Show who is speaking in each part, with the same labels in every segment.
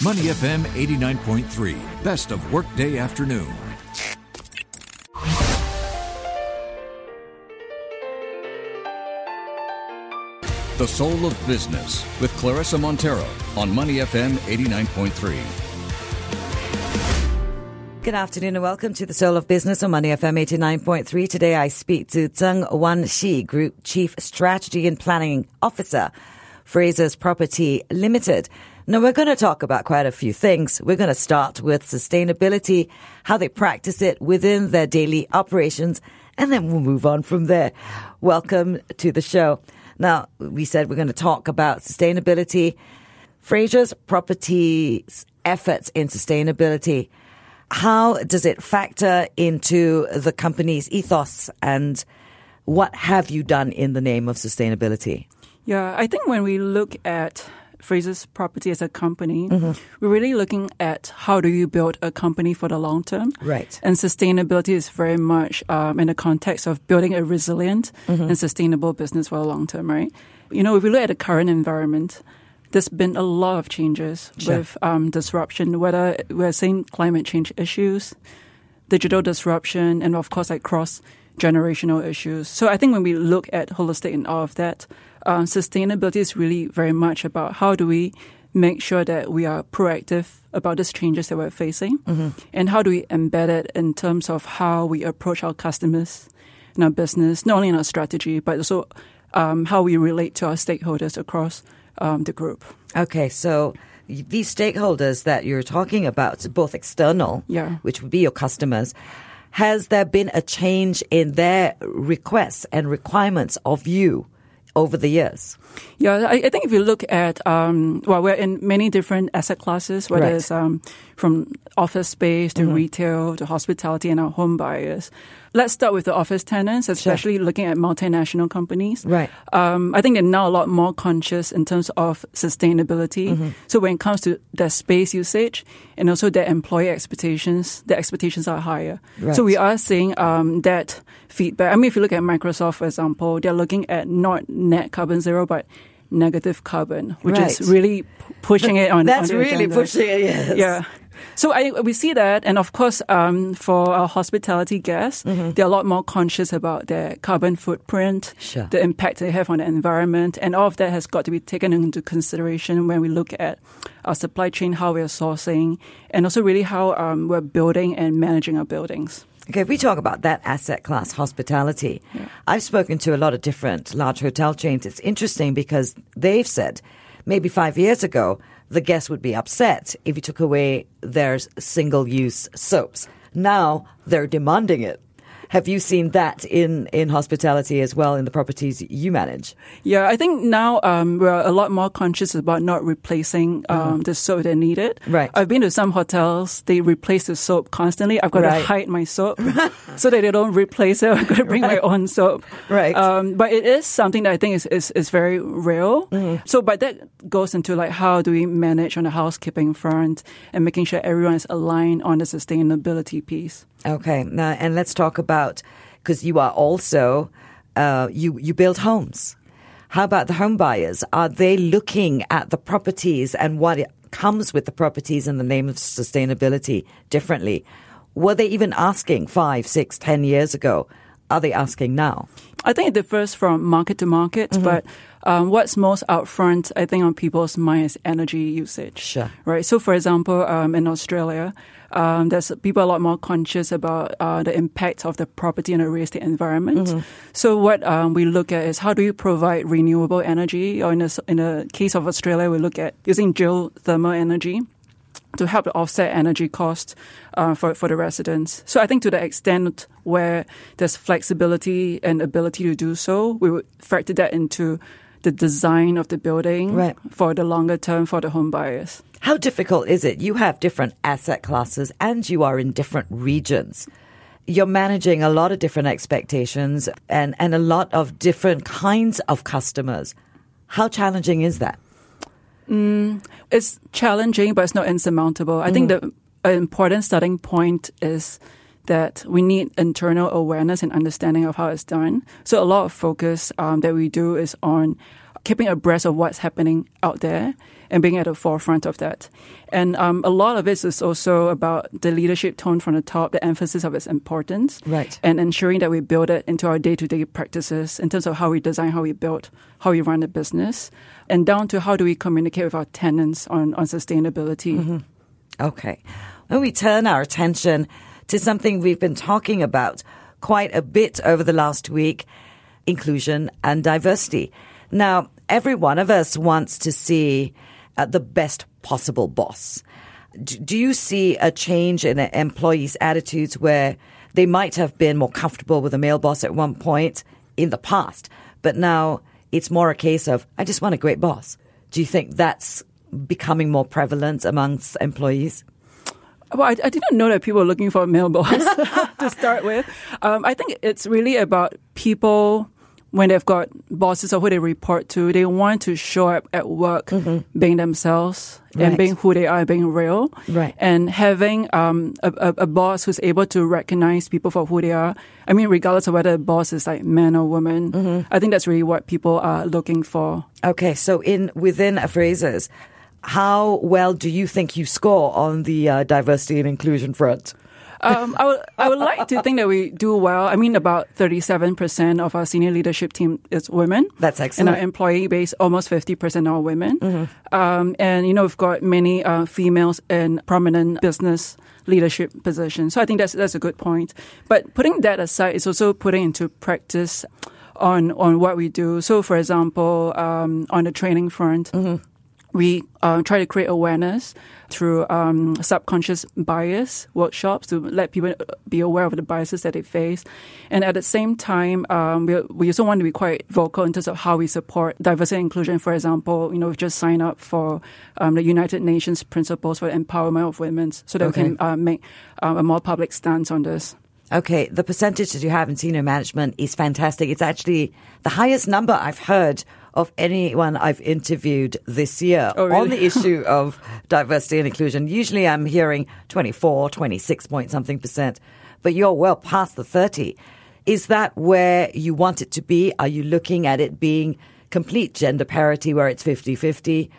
Speaker 1: Money FM 89.3, best of workday afternoon. The Soul of Business with Claressa Monteiro on Money FM 89.3.
Speaker 2: Good afternoon and welcome to the Soul of Business on Money FM 89.3. Today I speak to Zheng Wan Shi, Group Chief Strategy and Planning Officer, Frasers Property Limited. Now we're going to talk about quite a few things. We're going to start with sustainability, how they practice it within their daily operations, and then we'll move on from there. Welcome to the show. Now, we said we're going to talk about sustainability. Frasers Property's efforts in sustainability. How does it factor into the company's ethos and what have you done in the name of sustainability?
Speaker 3: Yeah, I think when we look at Frasers Property as a company, mm-hmm. we're really looking at how do you build a company for the long term.
Speaker 2: Right.
Speaker 3: And sustainability is very much um, in the context of building a resilient mm-hmm. and sustainable business for the long term, right? You know, if we look at the current environment, there's been a lot of changes sure. with um, disruption, whether we're seeing climate change issues, digital disruption, and of course, like cross generational issues. So I think when we look at holistic and all of that, um, sustainability is really very much about how do we make sure that we are proactive about these changes that we're facing mm-hmm. and how do we embed it in terms of how we approach our customers in our business, not only in our strategy, but also um, how we relate to our stakeholders across um, the group.
Speaker 2: Okay, so these stakeholders that you're talking about, both external,
Speaker 3: yeah.
Speaker 2: which would be your customers, has there been a change in their requests and requirements of you? Over the years?
Speaker 3: Yeah, I, I think if you look at, um, well, we're in many different asset classes, whether right. it's um, from office space to mm-hmm. retail to hospitality and our home buyers. Let's start with the office tenants, especially sure. looking at multinational companies.
Speaker 2: Right.
Speaker 3: Um, I think they're now a lot more conscious in terms of sustainability. Mm-hmm. So when it comes to their space usage and also their employee expectations, the expectations are higher. Right. So we are seeing um, that feedback. I mean, if you look at Microsoft, for example, they're looking at not net carbon zero, but negative carbon, which right. is really pushing it on.
Speaker 2: That's
Speaker 3: on
Speaker 2: really
Speaker 3: agenda.
Speaker 2: pushing it. Yes.
Speaker 3: Yeah. So I, we see that, and of course, um, for our hospitality guests, mm-hmm. they're a lot more conscious about their carbon footprint,
Speaker 2: sure.
Speaker 3: the impact they have on the environment, and all of that has got to be taken into consideration when we look at our supply chain, how we're sourcing, and also really how um, we're building and managing our buildings.
Speaker 2: Okay, if we talk about that asset class, hospitality, yeah. I've spoken to a lot of different large hotel chains. It's interesting because they've said maybe five years ago, the guests would be upset if you took away their single use soaps. Now they're demanding it. Have you seen that in, in hospitality as well in the properties you manage?
Speaker 3: Yeah, I think now um, we're a lot more conscious about not replacing um, mm-hmm. the soap that needed.
Speaker 2: Right.
Speaker 3: I've been to some hotels, they replace the soap constantly. I've got right. to hide my soap so that they don't replace it. I've got to bring right. my own soap.
Speaker 2: Right. Um,
Speaker 3: but it is something that I think is, is, is very real. Mm-hmm. So, but that goes into like how do we manage on the housekeeping front and making sure everyone is aligned on the sustainability piece.
Speaker 2: Okay, now and let's talk about because you are also uh, you you build homes. How about the home buyers? Are they looking at the properties and what comes with the properties in the name of sustainability differently? Were they even asking five, six, ten years ago? Are they asking now?
Speaker 3: I think it differs from market to market, mm-hmm. but um, what's most upfront, I think, on people's mind is energy usage.
Speaker 2: Sure.
Speaker 3: Right. So, for example, um, in Australia, um, there's people a lot more conscious about uh, the impact of the property and the real estate environment. Mm-hmm. So what um, we look at is how do you provide renewable energy, or in the in the case of Australia, we look at using geothermal energy to help offset energy costs uh, for, for the residents. So I think to the extent where there's flexibility and ability to do so, we would factor that into the design of the building
Speaker 2: right.
Speaker 3: for the longer term for the home buyers.
Speaker 2: How difficult is it? You have different asset classes and you are in different regions. You're managing a lot of different expectations and, and a lot of different kinds of customers. How challenging is that?
Speaker 3: Mm, it's challenging, but it's not insurmountable. I mm. think the important starting point is that we need internal awareness and understanding of how it's done. So a lot of focus um, that we do is on keeping abreast of what's happening out there and being at the forefront of that. And um, a lot of it is also about the leadership tone from the top, the emphasis of its importance,
Speaker 2: Right.
Speaker 3: and ensuring that we build it into our day to day practices in terms of how we design, how we build, how we run the business, and down to how do we communicate with our tenants on, on sustainability.
Speaker 2: Okay. When we turn our attention to something we've been talking about quite a bit over the last week inclusion and diversity. Now, every one of us wants to see uh, the best possible boss. D- do you see a change in employees' attitudes where they might have been more comfortable with a male boss at one point in the past, but now it's more a case of, I just want a great boss? Do you think that's becoming more prevalent amongst employees?
Speaker 3: Well, I, I didn't know that people were looking for a male boss to start with. Um, I think it's really about people when they've got bosses or who they report to, they want to show up at work being themselves
Speaker 2: Right.
Speaker 3: and being who they are, being real.
Speaker 2: Right.
Speaker 3: And having um, a, a, a boss who's able to recognize people for who they are. I mean, regardless of whether the boss is like man or woman, I think that's really what people are looking for.
Speaker 2: Okay, so in within Frasers, how well do you think you score on the uh, diversity and inclusion front?
Speaker 3: Um, I would I would like to think that we do well. I mean, about thirty seven percent of our senior leadership team is women.
Speaker 2: That's excellent.
Speaker 3: And our employee base, almost fifty percent are women. Um, and you know, we've got many uh, females in prominent business leadership positions. So I think that's that's a good point. But putting that aside, it's also putting into practice on on what we do. So, for example, um, on the training front we uh, try to create awareness through um, subconscious bias workshops to let people be aware of the biases that they face. And at the same time, um, we, we also want to be quite vocal in terms of how we support diversity and inclusion. For example, you know, we've just signed up for um, the United Nations Principles for the Empowerment of Women so that
Speaker 2: Okay.
Speaker 3: we can uh, make uh, a more public stance on this.
Speaker 2: Okay, the percentage that you have in senior management is fantastic. It's actually the highest number I've heard of anyone I've interviewed this year
Speaker 3: Oh, really?
Speaker 2: on the issue of diversity and inclusion. Usually I'm hearing 24, 26 point something percent, but you're well past the 30. Is that where you want it to be? Are you looking at it being complete gender parity where it's 50 50?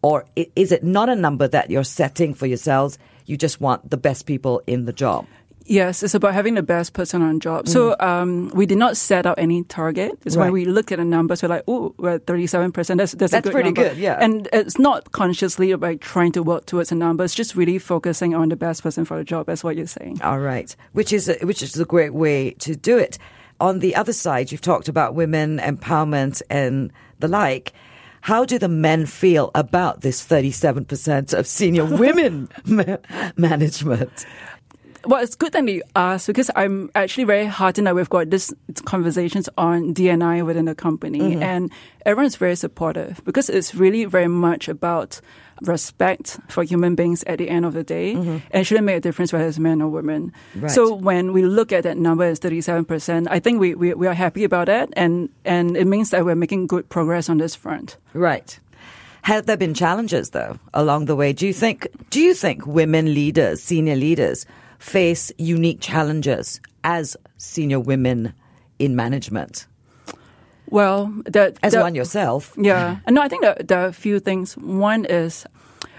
Speaker 2: Or is it not a number that you're setting for yourselves? You just want the best people in the job?
Speaker 3: Yes, it's about having the best person on job. So um, we did not set out any target. It's when we looked at the numbers, we're like, oh, we're at 37%. That's, that's, a good
Speaker 2: pretty
Speaker 3: number.
Speaker 2: good, yeah.
Speaker 3: And it's not consciously about trying to work towards a number. It's just really focusing on the best person for the job. That's what you're saying.
Speaker 2: All right, which is a, which is a great way to do it. On the other side, you've talked about women empowerment and the like. How do the men feel about this 37% of senior women ma- management?
Speaker 3: Well, it's good that you asked because I'm actually very heartened that we've got this conversations on DNI within the company,
Speaker 2: Mm-hmm.
Speaker 3: and everyone's very supportive because it's really very much about respect for human beings at the end of the day, and it shouldn't make a difference whether it's men or women.
Speaker 2: Mm-hmm. Right.
Speaker 3: So when we look at that number as 37 percent, I think we, we we are happy about that, and and it means that we're making good progress on this front.
Speaker 2: Right. Have there been challenges though along the way? Do you think do you think women leaders, senior leaders, face unique challenges as senior women in management?
Speaker 3: Well, that
Speaker 2: As
Speaker 3: that-
Speaker 2: one yourself.
Speaker 3: Yeah. And no, I think that there are a few things. One is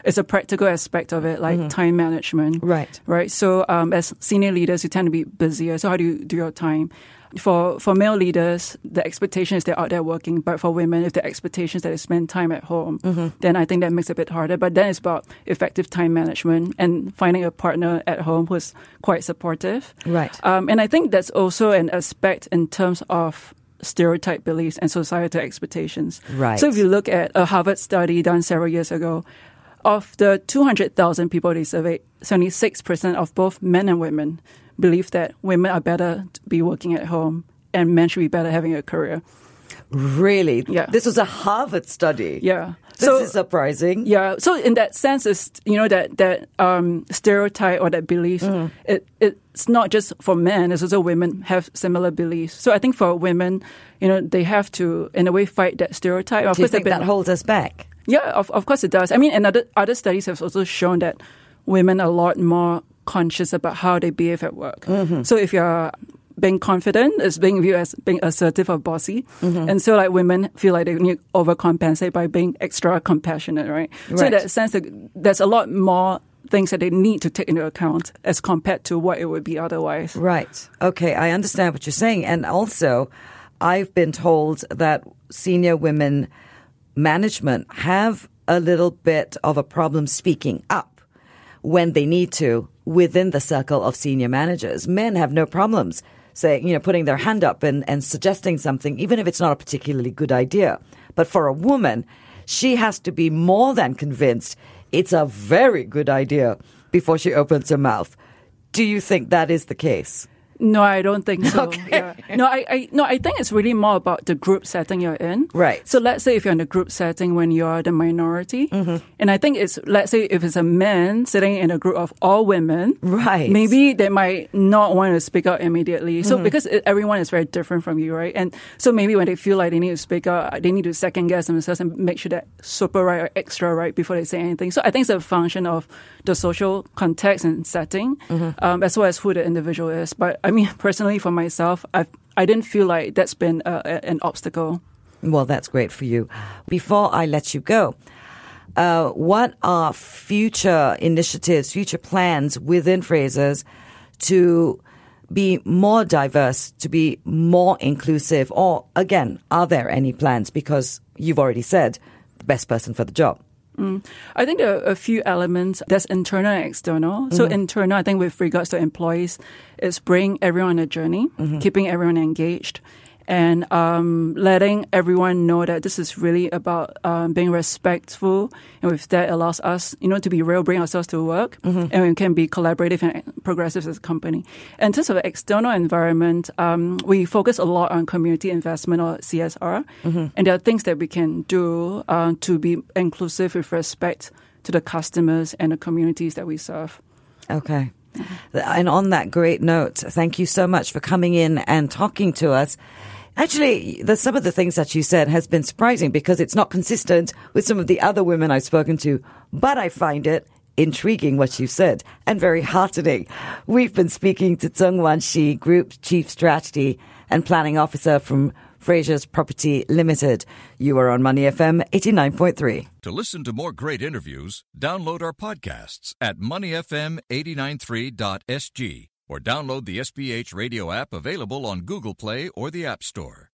Speaker 3: it's a practical aspect of it, like time management.
Speaker 2: Mm-hmm. Right.
Speaker 3: Right. So um, as senior leaders, you tend to be busier. So how do you do your time? For for male leaders, the expectation is they're out there working, but for women, if the expectation is that they spend time at home,
Speaker 2: Mm-hmm.
Speaker 3: then I think that makes it a bit harder. But then it's about effective time management and finding a partner at home who's quite supportive.
Speaker 2: Right.
Speaker 3: Um, and I think that's also an aspect in terms of stereotype beliefs and societal expectations.
Speaker 2: Right.
Speaker 3: So if you look at a Harvard study done several years ago, of the 200,000 people they surveyed, 76% of both men and women believe that women are better to be working at home and men should be better having a career.
Speaker 2: Really?
Speaker 3: Yeah.
Speaker 2: This was a Harvard study.
Speaker 3: Yeah.
Speaker 2: This
Speaker 3: so,
Speaker 2: is surprising.
Speaker 3: Yeah. So in that sense, it's you know that that um, stereotype or that belief.
Speaker 2: Mm-hmm.
Speaker 3: It it's not just for men. It's also women have similar beliefs. So I think for women, you know, they have to in a way fight that stereotype. Of
Speaker 2: Do you think that holds us back?
Speaker 3: yeah, of of course it does. I mean, and other other studies have also shown that women are a lot more conscious about how they behave at work.
Speaker 2: Mm-hmm.
Speaker 3: So if you're being confident is being viewed as being assertive or bossy. Mm-hmm. And so like women feel like they need to overcompensate by being extra compassionate, right? right. So in that sense, there's a lot more things that they need to take into account as compared to what it would be otherwise.
Speaker 2: Right. Okay, I understand what you're saying. And also, I've been told that senior women management have a little bit of a problem speaking up when they need to within the circle of senior managers. Men have no problems saying, you know, putting their hand up and, and suggesting something, even if it's not a particularly good idea. But for a woman, she has to be more than convinced it's a very good idea before she opens her mouth. Do you think that is the case?
Speaker 3: No, I don't think so.
Speaker 2: Okay.
Speaker 3: Yeah. No, I, I no, I think it's really more about the group setting you're in.
Speaker 2: Right.
Speaker 3: So let's say if you're in a group setting when you are the minority, mm-hmm. and I think it's let's say if it's a man sitting in a group of all women,
Speaker 2: right?
Speaker 3: Maybe they might not want to speak out immediately. So mm-hmm. because it, everyone is very different from you, right? And so maybe when they feel like they need to speak out, they need to second guess themselves and make sure that super right or extra right before they say anything. So I think it's a function of the social context and setting, mm-hmm. um, as well as who the individual is. But I mean, personally, for myself, I I didn't feel like that's been a, an obstacle.
Speaker 2: Well, that's great for you. Before I let you go, uh, what are future initiatives, future plans within Frasers to be more diverse, to be more inclusive? Or again, are there any plans? Because you've already said the best person for the job.
Speaker 3: Mm. I think there are a few elements. There's internal and external. Mm-hmm. So internal, I think with regards to employees, is bringing everyone on a journey, mm-hmm. keeping everyone engaged, and um, letting everyone know that this is really about um, being respectful. And with that, allows us, you know, to be real, bring ourselves to work, mm-hmm. and we can be collaborative and progressive as a company. And in terms of external environment, um, we focus a lot on community investment or CSR, mm-hmm. and there are things that we can do uh, to be inclusive with respect to the customers and the communities that we serve.
Speaker 2: Okay. And on that great note, thank you so much for coming in and talking to us. Actually, the, some of the things that you said has been surprising because it's not consistent with some of the other women I've spoken to, but I find it intriguing what you said and very heartening. We've been speaking to Tsung Wan Shi, Group Chief Strategy and Planning Officer from Frasers Property Limited. You are on Money FM 89.3.
Speaker 1: To listen to more great interviews, download our podcasts at moneyfm893.sg or download the SPH radio app available on Google Play or the App Store.